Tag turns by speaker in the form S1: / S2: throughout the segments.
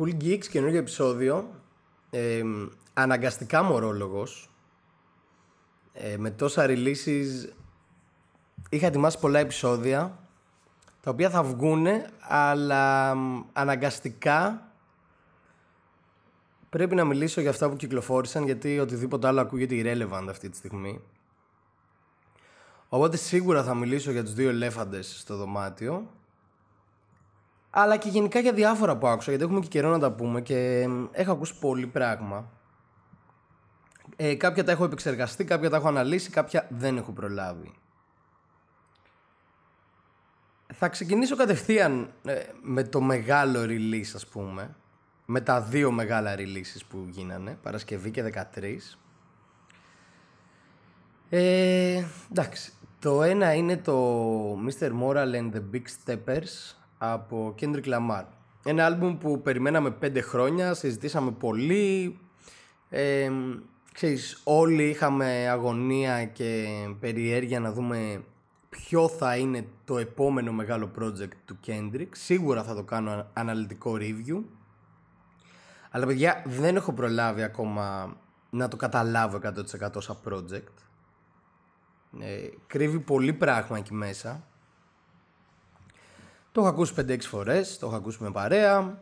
S1: Cool Geeks, καινούργιο επεισόδιο. Ε, αναγκαστικά μορόλογος. Ε, με τόσα releases είχα ετοιμάσει πολλά επεισόδια τα οποία θα βγουν αλλά αναγκαστικά πρέπει να μιλήσω για αυτά που κυκλοφόρησαν γιατί οτιδήποτε άλλο ακούγεται irrelevant αυτή τη στιγμή. Οπότε σίγουρα θα μιλήσω για τους δύο ελέφαντες στο δωμάτιο αλλά και γενικά για διάφορα που άκουσα, γιατί έχουμε και καιρό να τα πούμε και έχω ακούσει πολύ πράγμα. Ε, κάποια τα έχω επεξεργαστεί, κάποια τα έχω αναλύσει, κάποια δεν έχω προλάβει. Θα ξεκινήσω κατευθείαν ε, με το μεγάλο release ας πούμε. Με τα δύο μεγάλα releases που γίνανε, Παρασκευή και 13. Ε, εντάξει, το ένα είναι το Mr. Moral and the Big Steppers από Kendrick Lamar. Ένα άλμπουμ που περιμέναμε πέντε χρόνια, συζητήσαμε πολύ. Ε, ξέρεις, όλοι είχαμε αγωνία και περιέργεια να δούμε ποιο θα είναι το επόμενο μεγάλο project του Kendrick. Σίγουρα θα το κάνω αναλυτικό review. Αλλά παιδιά δεν έχω προλάβει ακόμα να το καταλάβω 100% σαν project. Ε, κρύβει πολύ πράγμα εκεί μέσα. Το έχω ακούσει 5-6 φορές, το έχω ακούσει με παρέα,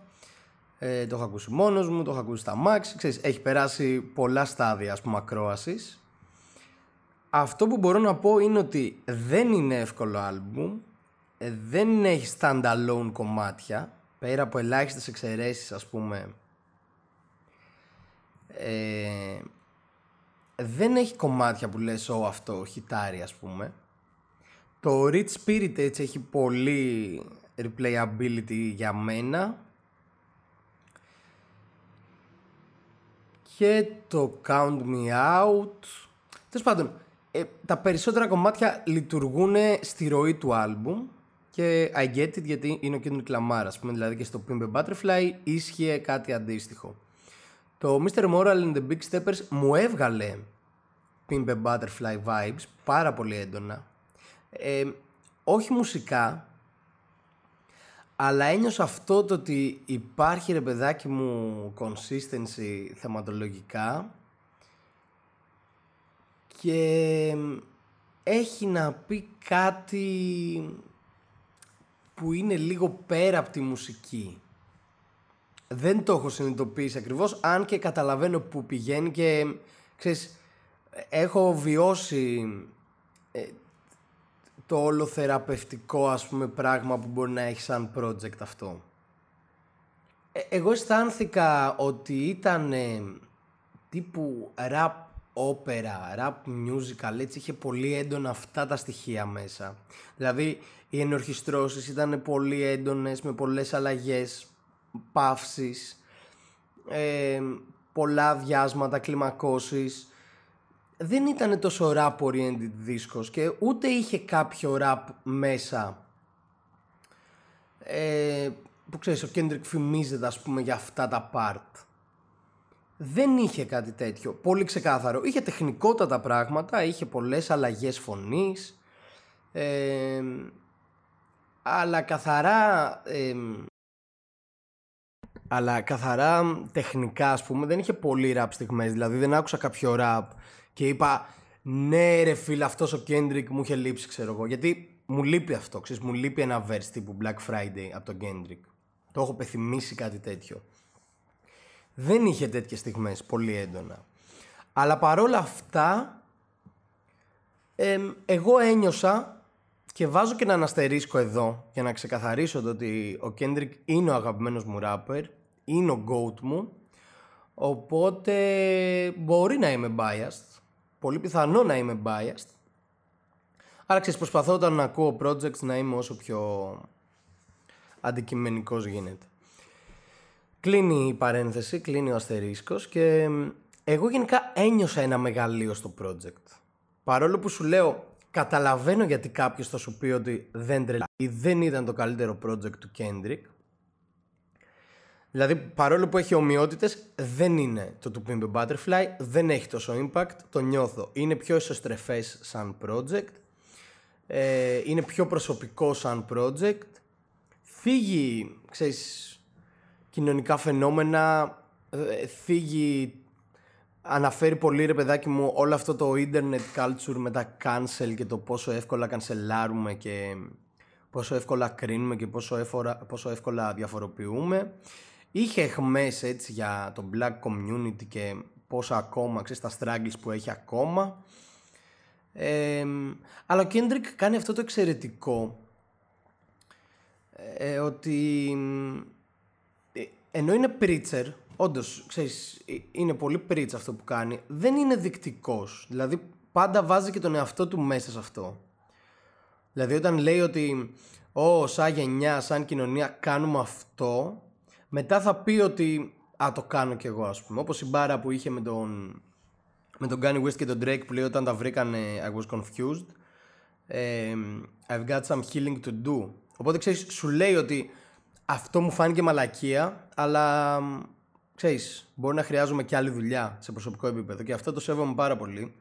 S1: ε, το έχω ακούσει μόνος μου, το έχω ακούσει στα Max. Ξέρεις, έχει περάσει πολλά στάδια ας πούμε ακρόασης. Αυτό που μπορώ να πω είναι ότι δεν είναι εύκολο άλμπουμ, ε, δεν έχει standalone κομμάτια, πέρα από ελάχιστες εξαιρέσεις ας πούμε. Ε, δεν έχει κομμάτια που λες «Ω αυτό, χιτάρι» ας πούμε. Το Rich Spirit έτσι έχει πολύ replayability για μένα. Και το Count Me Out. Τέλος πάντων, ε, τα περισσότερα κομμάτια λειτουργούν στη ροή του άλμπουμ και I get it γιατί είναι ο Kendrick Lamar, ας πούμε, δηλαδή και στο Pimp Butterfly ίσχυε κάτι αντίστοιχο. Το Mr. Moral and the Big Steppers μου έβγαλε Pimp Butterfly vibes πάρα πολύ έντονα. Ε, όχι μουσικά, αλλά ένιωσα αυτό το ότι υπάρχει ρε παιδάκι μου consistency θεματολογικά και έχει να πει κάτι που είναι λίγο πέρα από τη μουσική. Δεν το έχω συνειδητοποιήσει ακριβώς, αν και καταλαβαίνω που πηγαίνει και ξέρεις, έχω βιώσει ε, το όλο θεραπευτικό ας πούμε πράγμα που μπορεί να έχει σαν project αυτό; Ε, εγώ αισθάνθηκα ότι ήταν τύπου rap όπερα, rap musical, έτσι είχε πολύ έντονα αυτά τα στοιχεία μέσα. Δηλαδή οι ενορχιστρώσεις ήταν πολύ έντονες με πολλές αλλαγές, παύσεις, ε, πολλά διάσματα, κλιμακώσεις δεν ήταν τόσο rap oriented δίσκος και ούτε είχε κάποιο rap μέσα. Ε, που ξέρεις ο Kendrick φημίζεται ας πούμε για αυτά τα part. Δεν είχε κάτι τέτοιο. Πολύ ξεκάθαρο. Είχε τεχνικότατα πράγματα είχε πολλές αλλαγές φωνής ε, αλλά καθαρά ε, αλλά καθαρά τεχνικά ας πούμε δεν είχε πολύ rap στιγμές. Δηλαδή δεν άκουσα κάποιο rap και είπα ναι ρε φίλε αυτός ο Kendrick μου είχε λείψει ξέρω εγώ γιατί μου λείπει αυτό ξέρεις μου λείπει ένα verse τύπου Black Friday από τον Kendrick. Το έχω πεθυμίσει κάτι τέτοιο. Δεν είχε τέτοιες στιγμές πολύ έντονα. Αλλά παρόλα αυτά εγώ ένιωσα και βάζω και ένα αστερίσκο εδώ για να ξεκαθαρίσω το ότι ο Kendrick είναι ο αγαπημένος μου rapper είναι ο GOAT μου οπότε μπορεί να είμαι biased πολύ πιθανό να είμαι biased. Άρα ξέρεις, προσπαθώ όταν να ακούω projects να είμαι όσο πιο αντικειμενικός γίνεται. Κλείνει η παρένθεση, κλείνει ο αστερίσκος και εγώ γενικά ένιωσα ένα μεγαλείο στο project. Παρόλο που σου λέω καταλαβαίνω γιατί κάποιος θα σου πει ότι δεν τρελά ή δεν ήταν το καλύτερο project του Kendrick Δηλαδή, παρόλο που έχει ομοιότητες, δεν είναι το του Pimp Butterfly, δεν έχει τόσο impact, το νιώθω. Είναι πιο εσωστρεφές σαν project, ε, είναι πιο προσωπικό σαν project. Φύγει, ξέρεις, κοινωνικά φαινόμενα, ε, θίγει, αναφέρει πολύ ρε παιδάκι μου όλο αυτό το internet culture με τα cancel και το πόσο εύκολα κανσελάρουμε και πόσο εύκολα κρίνουμε και πόσο, εύκολα, πόσο εύκολα διαφοροποιούμε. Είχε εχμές έτσι για το black community και πόσα ακόμα, ξέρεις, τα struggles που έχει ακόμα. Ε, αλλά ο Kendrick κάνει αυτό το εξαιρετικό ε, ότι ε, ενώ είναι preacher, όντως, ξέρεις, ε, είναι πολύ preach αυτό που κάνει, δεν είναι δεικτικός. Δηλαδή πάντα βάζει και τον εαυτό του μέσα σε αυτό. Δηλαδή όταν λέει ότι «Ω, σαν γενιά, σαν κοινωνία κάνουμε αυτό», μετά θα πει ότι «Α, το κάνω κι εγώ», ας πούμε. Όπως η μπάρα που είχε με τον, με τον Kanye West και τον Drake που λέει όταν τα βρήκανε «I was confused». I've got some healing to do. Οπότε ξέρεις, σου λέει ότι αυτό μου φάνηκε μαλακία, αλλά ξέρεις, μπορεί να χρειάζομαι και άλλη δουλειά σε προσωπικό επίπεδο και αυτό το σέβομαι πάρα πολύ.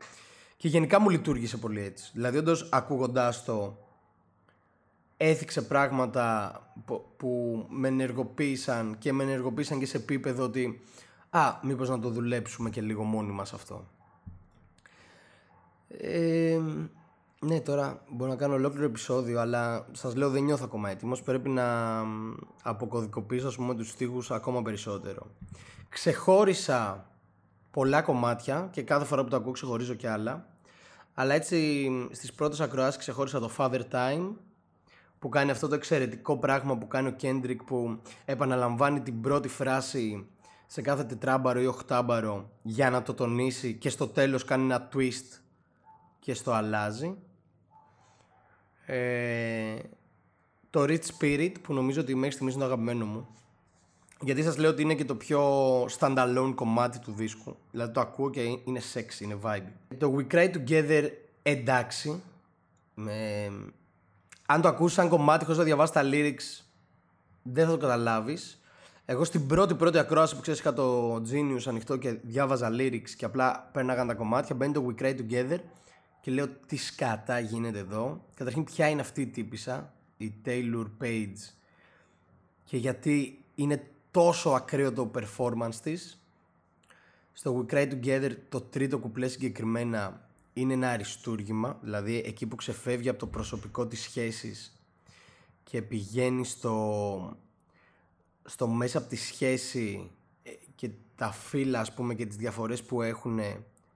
S1: Και γενικά μου λειτουργήσε πολύ έτσι. Δηλαδή, όντως ακούγοντάς το, έθιξε πράγματα που με ενεργοποίησαν και με ενεργοποίησαν και σε επίπεδο ότι α, μήπως να το δουλέψουμε και λίγο μόνοι μας αυτό. Ε, ναι, τώρα μπορώ να κάνω ολόκληρο επεισόδιο, αλλά σας λέω δεν νιώθω ακόμα έτοιμος. Πρέπει να αποκωδικοποιήσω, ας πούμε, τους στίχους ακόμα περισσότερο. Ξεχώρισα πολλά κομμάτια και κάθε φορά που το ακούω ξεχωρίζω και άλλα. Αλλά έτσι στις πρώτες ακροάσεις ξεχώρισα το Father Time που κάνει αυτό το εξαιρετικό πράγμα που κάνει ο Κέντρικ που επαναλαμβάνει την πρώτη φράση σε κάθε τετράμπαρο ή οχτάμπαρο για να το τονίσει και στο τέλος κάνει ένα twist και στο αλλάζει. Ε, το Rich Spirit που νομίζω ότι μέχρι στιγμής είναι το αγαπημένο μου. Γιατί σας λέω ότι είναι και το πιο standalone κομμάτι του δίσκου. Δηλαδή το ακούω και είναι sexy, είναι vibe. Το We Cry Together εντάξει με αν το ακούσει σαν κομμάτι χωρίς να διαβάσει τα lyrics, δεν θα το καταλάβεις. Εγώ στην πρώτη πρώτη ακρόαση που ξέρεις είχα το Genius ανοιχτό και διάβαζα lyrics και απλά πέρναγαν τα κομμάτια. Μπαίνει το We Cry Together και λέω τι σκατά γίνεται εδώ. Καταρχήν, ποια είναι αυτή η τύπησα, η Taylor Page, και γιατί είναι τόσο ακραίο το performance της. Στο We Cry Together, το τρίτο κουπλέ συγκεκριμένα, είναι ένα αριστούργημα, δηλαδή εκεί που ξεφεύγει από το προσωπικό της σχέσης και πηγαίνει στο, στο μέσα από τη σχέση ε, και τα φύλλα ας πούμε και τις διαφορές που έχουν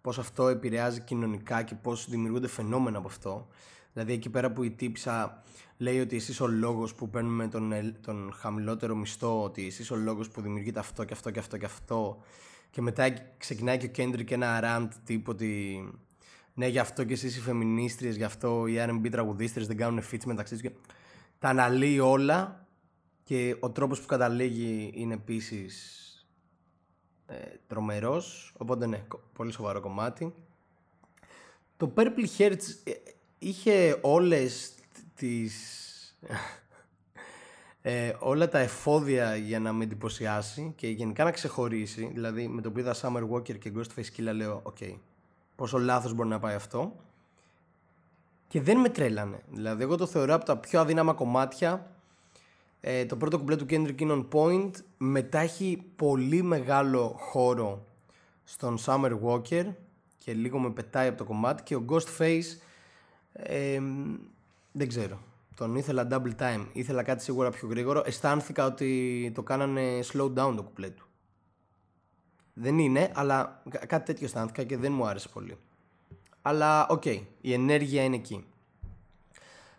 S1: πώς αυτό επηρεάζει κοινωνικά και πώς δημιουργούνται φαινόμενα από αυτό. Δηλαδή εκεί πέρα που η τύψα λέει ότι εσείς ο λόγος που παίρνουμε τον, τον χαμηλότερο μισθό ότι εσείς ο λόγος που δημιουργείται αυτό και αυτό και αυτό και αυτό και μετά ξεκινάει και ο Κέντρικ ένα rant τύπου ότι ναι, γι' αυτό και εσείς οι φεμινίστριες, γι' αυτό οι R&B τραγουδίστρες δεν κάνουν fits μεταξύ τους. Τα αναλύει όλα και ο τρόπος που καταλήγει είναι επίσης ε, τρομερός, οπότε ναι, πολύ σοβαρό κομμάτι. Το Purple Hearts ε, είχε όλες τις... Ε, όλα τα εφόδια για να με εντυπωσιάσει και γενικά να ξεχωρίσει. Δηλαδή με το που είδα Summer Walker και Ghostface Killah λέω, OK, okay, πόσο λάθος μπορεί να πάει αυτό. Και δεν με τρέλανε. Δηλαδή, εγώ το θεωρώ από τα πιο αδύναμα κομμάτια. Ε, το πρώτο κουμπλέ του Kendrick είναι on point. Μετά έχει πολύ μεγάλο χώρο στον Summer Walker και λίγο με πετάει από το κομμάτι. Και ο Ghostface ε, δεν ξέρω. Τον ήθελα double time. Ήθελα κάτι σίγουρα πιο γρήγορο. Αισθάνθηκα ότι το κάνανε slow down το κουπλέ του. Δεν είναι, αλλά κάτι τέτοιο αισθάνθηκα και δεν μου άρεσε πολύ. Αλλά OK, okay, η ενέργεια είναι εκεί.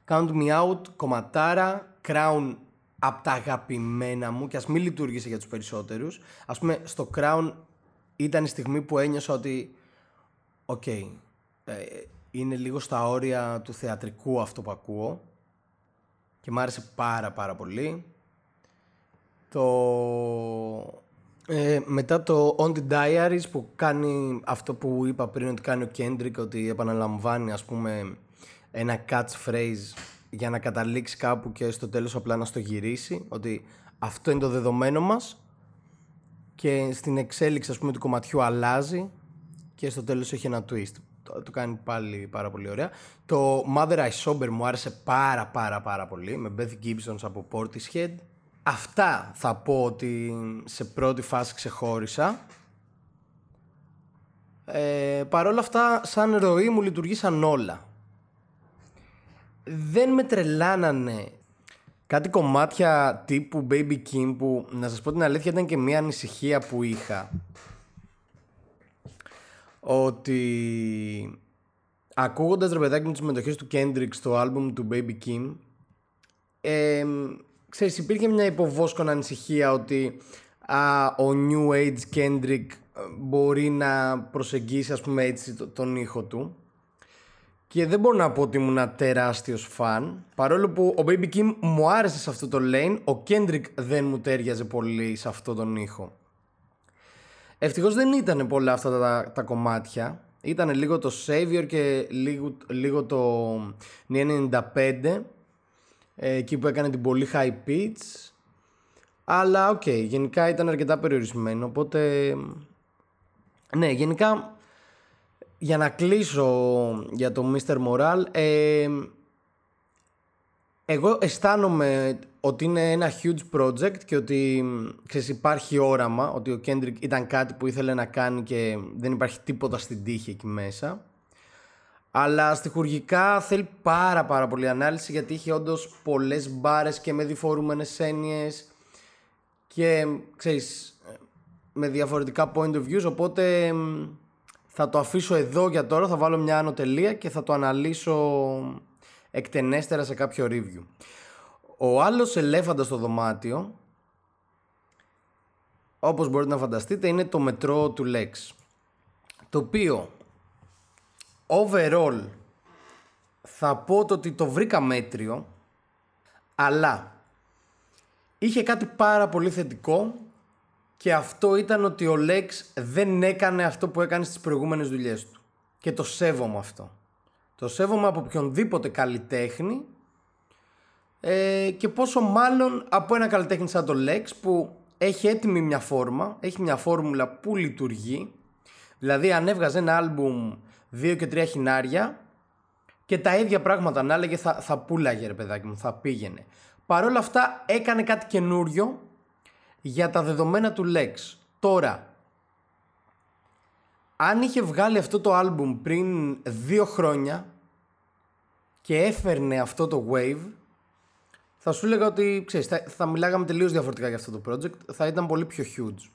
S1: Count Me Out, κομματάρα, Crown από τα αγαπημένα μου και ας μην λειτουργήσε για τους περισσότερους. Ας πούμε στο Crown ήταν η στιγμή που ένιωσα ότι OK, okay, ε, είναι λίγο στα όρια του θεατρικού αυτό που ακούω και μου άρεσε πάρα πάρα πολύ. Το ε, μετά το Auntie Diaries που κάνει αυτό που είπα πριν ότι κάνει ο Kendrick ότι επαναλαμβάνει ας πούμε ένα catchphrase για να καταλήξει κάπου και στο τέλος απλά να στο γυρίσει ότι αυτό είναι το δεδομένο μας και στην εξέλιξη ας πούμε του κομματιού αλλάζει και στο τέλος έχει ένα twist. Το, το κάνει πάλι πάρα πολύ ωραία. Το Mother I Sober μου άρεσε πάρα πάρα πάρα πολύ με Beth Gibson από Portishead Αυτά θα πω ότι σε πρώτη φάση ξεχώρισα. Ε, Παρ' όλα αυτά, σαν ροή μου λειτουργήσαν όλα. Δεν με τρελάνανε κάτι κομμάτια τύπου Baby Kim που, να σας πω την αλήθεια, ήταν και μια ανησυχία που είχα. Ότι ακούγοντας ρε παιδάκι μου τις μετοχές του Kendrick στο άλμπουμ του Baby Kim ε, ξέρεις υπήρχε μια υποβόσκονα ανησυχία ότι α, ο New Age Kendrick ε, μπορεί να προσεγγίσει ας πούμε έτσι τον ήχο του και δεν μπορώ να πω ότι ήμουν ένα τεράστιος φαν. Παρόλο που ο Baby Kim μου άρεσε σε αυτό το lane, ο Kendrick δεν μου τέριαζε πολύ σε αυτό τον ήχο. Ευτυχώς δεν ήταν πολλά αυτά τα, τα κομμάτια. Ήταν λίγο το Savior και λίγο, λίγο το 95 εκεί που έκανε την πολύ high pitch. Αλλά OK, okay, γενικά ήταν αρκετά περιορισμένο. Οπότε. Ναι, γενικά για να κλείσω για το Mr. Moral, ε, εγώ αισθάνομαι ότι είναι ένα huge project και ότι ξέρεις, υπάρχει όραμα, ότι ο Kendrick ήταν κάτι που ήθελε να κάνει και δεν υπάρχει τίποτα στην τύχη εκεί μέσα. Αλλά στοιχουργικά θέλει πάρα πάρα πολύ ανάλυση γιατί είχε όντως πολλές μπάρες και με διφορούμενες έννοιες και ξέρεις με διαφορετικά point of views οπότε θα το αφήσω εδώ για τώρα, θα βάλω μια άνω και θα το αναλύσω εκτενέστερα σε κάποιο review. Ο άλλος ελέφαντας στο δωμάτιο, όπως μπορείτε να φανταστείτε, είναι το μετρό του Lex. Το οποίο, overall, θα πω το ότι το βρήκα μέτριο, αλλά είχε κάτι πάρα πολύ θετικό και αυτό ήταν ότι ο Λέξ δεν έκανε αυτό που έκανε στις προηγούμενες δουλειές του. Και το σέβομαι αυτό. Το σέβομαι από οποιονδήποτε καλλιτέχνη ε, και πόσο μάλλον από ένα καλλιτέχνη σαν το Λέξ που έχει έτοιμη μια φόρμα, έχει μια φόρμουλα που λειτουργεί. Δηλαδή αν έβγαζε ένα άλμπουμ δύο και τρία χινάρια και τα ίδια πράγματα να έλεγε θα, θα πουλάγε ρε παιδάκι μου, θα πήγαινε. Παρ' όλα αυτά έκανε κάτι καινούριο για τα δεδομένα του Lex. Τώρα, αν είχε βγάλει αυτό το άλμπουμ πριν δύο χρόνια και έφερνε αυτό το wave, θα σου έλεγα ότι ξέρεις, θα, θα μιλάγαμε τελείως διαφορετικά για αυτό το project, θα ήταν πολύ πιο huge.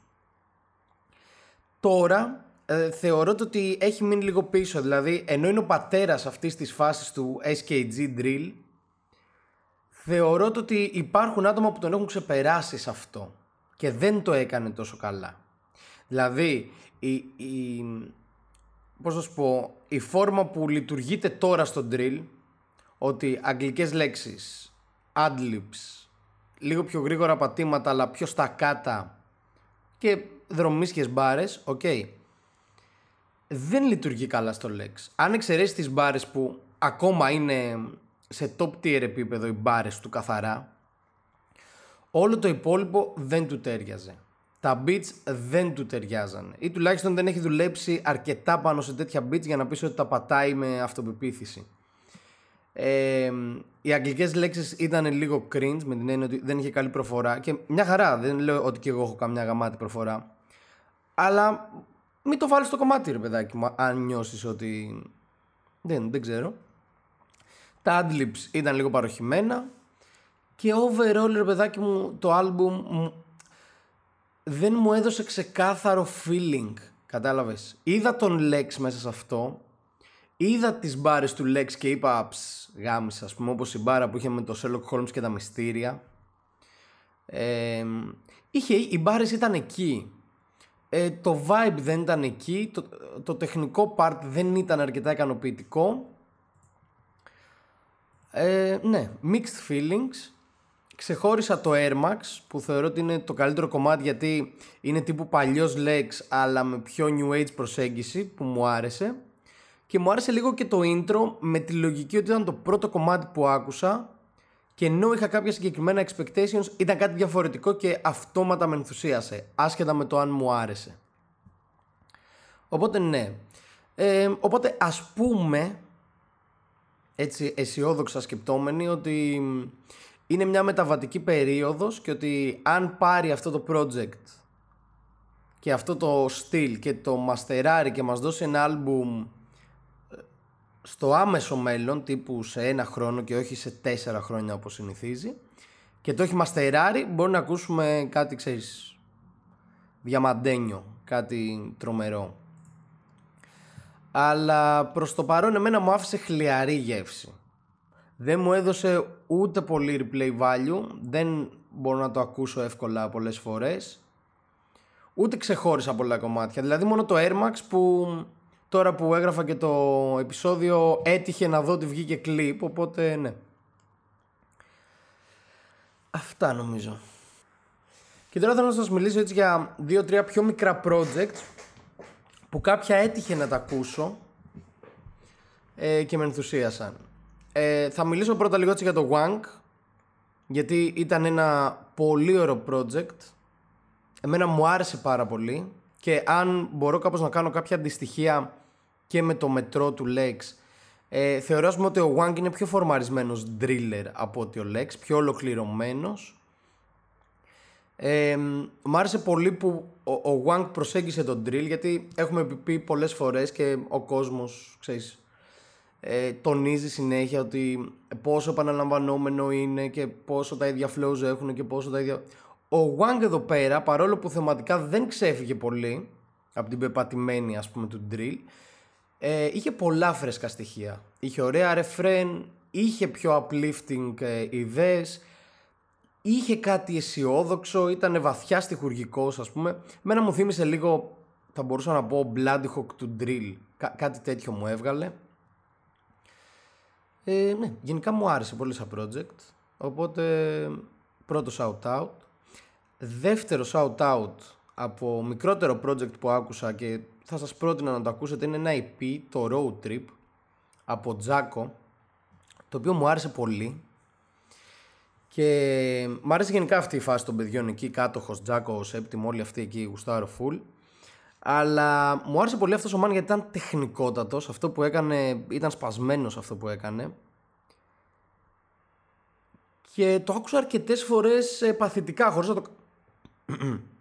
S1: Τώρα ε, θεωρώ ότι έχει μείνει λίγο πίσω, δηλαδή ενώ είναι ο πατέρας αυτής της φάσης του SKG Drill, θεωρώ ότι υπάρχουν άτομα που τον έχουν ξεπεράσει σε αυτό και δεν το έκανε τόσο καλά. Δηλαδή, η, η, πώς να σου πω, η φόρμα που λειτουργείται τώρα στο drill, ότι αγγλικές λέξεις, adlibs, λίγο πιο γρήγορα πατήματα αλλά πιο στακάτα και δρομίσιες μπάρες, οκ. Δεν λειτουργεί καλά στο Lex. Αν εξαιρέσεις τις μπάρες που ακόμα είναι σε top tier επίπεδο οι μπάρες του καθαρά, Όλο το υπόλοιπο δεν του ταίριαζε. Τα beats δεν του ταιριάζανε. Ή τουλάχιστον δεν έχει δουλέψει αρκετά πάνω σε τέτοια beats για να πεις ότι τα πατάει με αυτοπεποίθηση. Ε, οι αγγλικές λέξεις ήταν λίγο cringe με την έννοια ότι δεν είχε καλή προφορά και μια χαρά, δεν λέω ότι και εγώ έχω καμιά γαμάτη προφορά αλλά μην το βάλεις στο κομμάτι ρε παιδάκι μου αν νιώσεις ότι δεν, δεν ξέρω τα adlibs ήταν λίγο παροχημένα και overall ρε παιδάκι μου το album δεν μου έδωσε ξεκάθαρο feeling. Κατάλαβες. Είδα τον Lex μέσα σε αυτό. Είδα τις μπάρες του Lex και είπα ψ, γάμισα ας πούμε όπως η μπάρα που είχε με το Sherlock Holmes και τα μυστήρια. Ε, είχε, οι μπάρες ήταν εκεί. Ε, το vibe δεν ήταν εκεί. Το, το τεχνικό part δεν ήταν αρκετά ικανοποιητικό. Ε, ναι, mixed feelings. Ξεχώρισα το Air Max που θεωρώ ότι είναι το καλύτερο κομμάτι γιατί είναι τύπου παλιός Lex αλλά με πιο New Age προσέγγιση που μου άρεσε. Και μου άρεσε λίγο και το intro με τη λογική ότι ήταν το πρώτο κομμάτι που άκουσα και ενώ είχα κάποια συγκεκριμένα expectations ήταν κάτι διαφορετικό και αυτόματα με ενθουσίασε άσχετα με το αν μου άρεσε. Οπότε ναι. Ε, οπότε ας πούμε έτσι αισιόδοξα σκεπτόμενοι ότι είναι μια μεταβατική περίοδος και ότι αν πάρει αυτό το project και αυτό το στυλ και το μαστεράρει και μας δώσει ένα άλμπουμ ε, στο άμεσο μέλλον τύπου σε ένα χρόνο και όχι σε τέσσερα χρόνια όπως συνηθίζει και το έχει μαστεράρει μπορεί να ακούσουμε κάτι ξέρεις διαμαντένιο, κάτι τρομερό αλλά προς το παρόν εμένα μου άφησε χλιαρή γεύση δεν μου έδωσε ούτε πολύ replay value δεν μπορώ να το ακούσω εύκολα πολλές φορές ούτε ξεχώρισα πολλά κομμάτια. Δηλαδή μόνο το Air Max που τώρα που έγραφα και το επεισόδιο έτυχε να δω ότι βγήκε κλιπ, οπότε ναι. Αυτά νομίζω. Και τώρα θέλω να σας μιλήσω έτσι για δύο-τρία πιο μικρά projects που κάποια έτυχε να τα ακούσω ε, και με ενθουσίασαν. Ε, θα μιλήσω πρώτα λίγο έτσι για το Wank γιατί ήταν ένα πολύ ωραίο project Εμένα μου άρεσε πάρα πολύ και αν μπορώ κάπως να κάνω κάποια αντιστοιχεία και με το μετρό του Lex. Ε, θεωρώ ότι ο Wang είναι πιο φορμαρισμένος driller από ότι ο Lex, πιο ολοκληρωμένος. Ε, μ' άρεσε πολύ που ο, ο Wang προσέγγισε τον drill γιατί έχουμε πει πολλές φορές και ο κόσμος ξέρεις, ε, τονίζει συνέχεια ότι πόσο επαναλαμβανόμενο είναι και πόσο τα ίδια flows έχουν και πόσο τα ίδια... Ο Wang εδώ πέρα, παρόλο που θεματικά δεν ξέφυγε πολύ από την πεπατημένη ας πούμε του drill, ε, είχε πολλά φρέσκα στοιχεία. Είχε ωραία ρεφρέν, είχε πιο uplifting ε, ιδέες, είχε κάτι αισιόδοξο, ήταν βαθιά στοιχουργικός ας πούμε. Μένα μου θύμισε λίγο, θα μπορούσα να πω, Bloody Hawk του drill. κάτι τέτοιο μου έβγαλε. Ε, ναι, γενικά μου άρεσε πολύ σαν project. Οπότε πρώτο shout out. Δεύτερο shout out από μικρότερο project που άκουσα και θα σας πρότεινα να το ακούσετε. Είναι ένα EP, το Road Trip από Τζάκο το οποίο μου άρεσε πολύ. Και μου άρεσε γενικά αυτή η φάση των παιδιών εκεί, κάτοχος, Τζάκος, Σέπτιμ, όλοι αυτοί εκεί, γουστάρω full. Αλλά μου άρεσε πολύ αυτός ο Μάν γιατί ήταν τεχνικότατος, αυτό που έκανε, ήταν σπασμένος αυτό που έκανε. Και το άκουσα αρκετές φορές ε, παθητικά χωρίς να το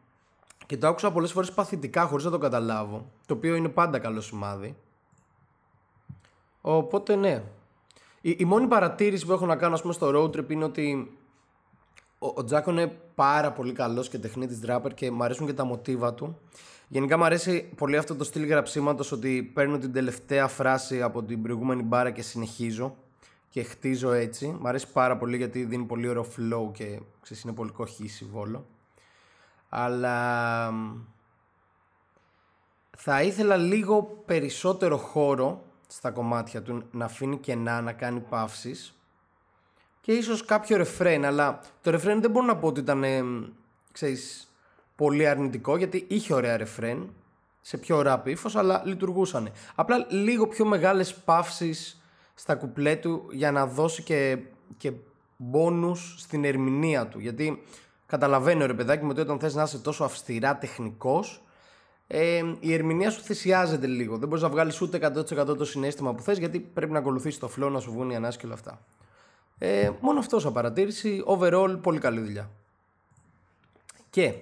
S1: και το άκουσα πολλές φορές παθητικά χωρίς να το καταλάβω. Το οποίο είναι πάντα καλό σημάδι. Οπότε ναι. Η, η μόνη παρατήρηση που έχω να κάνω ας πούμε, στο road trip είναι ότι ο, ο Τζάκο είναι πάρα πολύ καλός και τεχνίτης rapper και μου αρέσουν και τα μοτίβα του. Γενικά μου αρέσει πολύ αυτό το στυλ γραψίματος ότι παίρνω την τελευταία φράση από την προηγούμενη μπάρα και συνεχίζω και χτίζω έτσι. Μ' αρέσει πάρα πολύ γιατί δίνει πολύ ωραίο flow και ξέρεις, είναι πολύ κοχύση βόλο αλλά θα ήθελα λίγο περισσότερο χώρο στα κομμάτια του να αφήνει κενά, να κάνει παύσεις και ίσως κάποιο ρεφρέν, αλλά το ρεφρέν δεν μπορώ να πω ότι ήταν, ξέρεις, πολύ αρνητικό γιατί είχε ωραία ρεφρέν σε πιο ράπ ύφος, αλλά λειτουργούσαν. Απλά λίγο πιο μεγάλες παύσεις στα κουπλέ του για να δώσει και, και μπόνους στην ερμηνεία του, γιατί Καταλαβαίνω ρε παιδάκι μου ότι όταν θες να είσαι τόσο αυστηρά τεχνικός ε, η ερμηνεία σου θυσιάζεται λίγο. Δεν μπορείς να βγάλεις ούτε 100% το συνέστημα που θες γιατί πρέπει να ακολουθήσει το flow, να σου βγουν οι ανάσκε και όλα αυτά. Ε, μόνο αυτό σαν παρατήρηση. Overall, πολύ καλή δουλειά. Και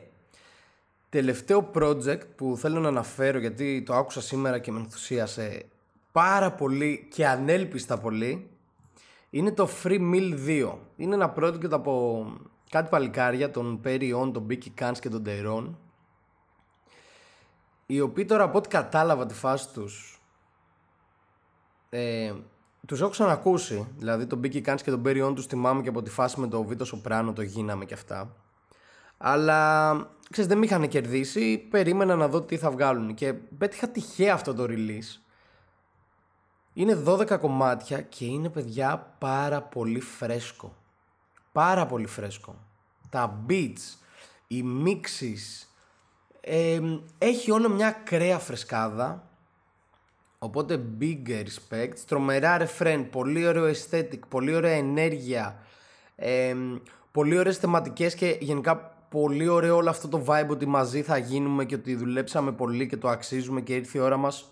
S1: τελευταίο project που θέλω να αναφέρω γιατί το άκουσα σήμερα και με ενθουσίασε πάρα πολύ και ανέλπιστα πολύ είναι το Free Mill 2. Είναι ένα project από κάτι παλικάρια, τον Perry τον Μπίκι Κάνς και τον Τερόν οι οποίοι τώρα από ό,τι κατάλαβα τη φάση τους ε, τους έχω ξανακούσει. Δηλαδή τον Μπίκι Κάνς και τον Perry On τους θυμάμαι και από τη φάση με το Βίτο Σοπράνο το γίναμε και αυτά. Αλλά ξέρεις δεν με είχαν κερδίσει. Περίμενα να δω τι θα βγάλουν. Και πέτυχα τυχαία αυτό το release. Είναι 12 κομμάτια και είναι παιδιά πάρα πολύ φρέσκο πάρα πολύ φρέσκο. Τα beats, οι mixes, έχει όλο μια κρέα φρεσκάδα. Οπότε big respect, τρομερά refrain, πολύ ωραίο aesthetic, πολύ ωραία ενέργεια, πολύ ωραίες θεματικές και γενικά πολύ ωραίο όλο αυτό το vibe ότι μαζί θα γίνουμε και ότι δουλέψαμε πολύ και το αξίζουμε και ήρθε η ώρα μας.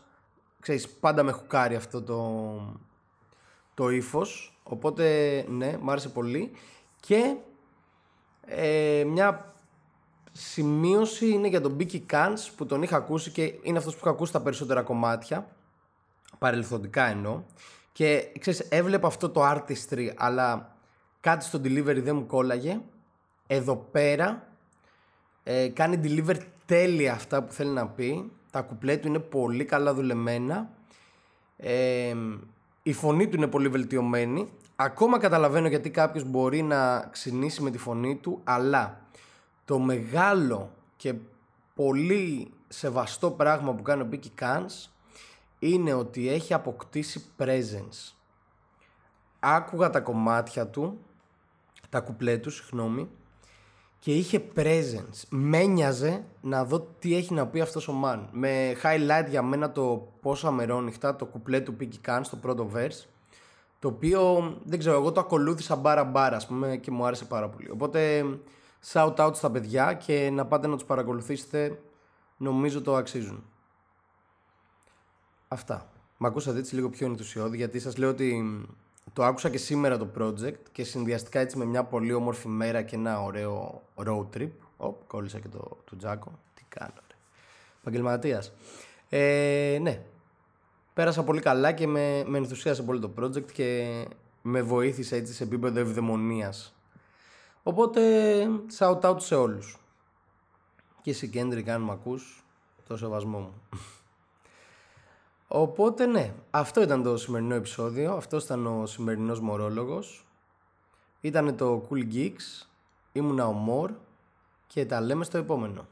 S1: Ξέρεις, πάντα με χουκάρει αυτό το, το ύφος, οπότε ναι, μ' άρεσε πολύ. Και ε, μια σημείωση είναι για τον Biki Kans που τον είχα ακούσει και είναι αυτός που είχα ακούσει τα περισσότερα κομμάτια. Παρελθοντικά εννοώ. Και ξέρεις έβλεπα αυτό το artistry αλλά κάτι στο delivery δεν μου κόλλαγε. Εδώ πέρα ε, κάνει deliver τέλεια αυτά που θέλει να πει. Τα κουπλέ του είναι πολύ καλά δουλεμένα. Ε, η φωνή του είναι πολύ βελτιωμένη ακόμα καταλαβαίνω γιατί κάποιος μπορεί να ξυνήσει με τη φωνή του αλλά το μεγάλο και πολύ σεβαστό πράγμα που κάνει ο Μπίκι Κάνς είναι ότι έχει αποκτήσει presence. Άκουγα τα κομμάτια του, τα κουπλέ του, συγγνώμη, και είχε presence. Μένιαζε να δω τι έχει να πει αυτός ο man. Με highlight για μένα το πόσο αμερόνυχτα το κουπλέ του Πίκη Καν στο πρώτο verse, το οποίο δεν ξέρω, εγώ το ακολούθησα μπάρα μπάρα, ας πούμε, και μου άρεσε πάρα πολύ. Οπότε, shout out στα παιδιά και να πάτε να τους παρακολουθήσετε, νομίζω το αξίζουν. Αυτά. Μ' ακούσατε έτσι λίγο πιο ενθουσιώδη γιατί σας λέω ότι το άκουσα και σήμερα το project και συνδυαστικά έτσι με μια πολύ όμορφη μέρα και ένα ωραίο road trip. Οπ, κόλλησα και το του Τζάκο. Τι κάνω ρε. Επαγγελματίας. Ε, ναι. Πέρασα πολύ καλά και με, με ενθουσίασε πολύ το project και με βοήθησε έτσι σε επίπεδο ευδαιμονίας. Οπότε, shout out σε όλους. Και εσύ Κέντρικ αν με ακούς, το σεβασμό μου. Οπότε ναι, αυτό ήταν το σημερινό επεισόδιο, αυτό ήταν ο σημερινός μορόλογος. Ήταν το Cool Geeks, ήμουνα ο Μορ και τα λέμε στο επόμενο.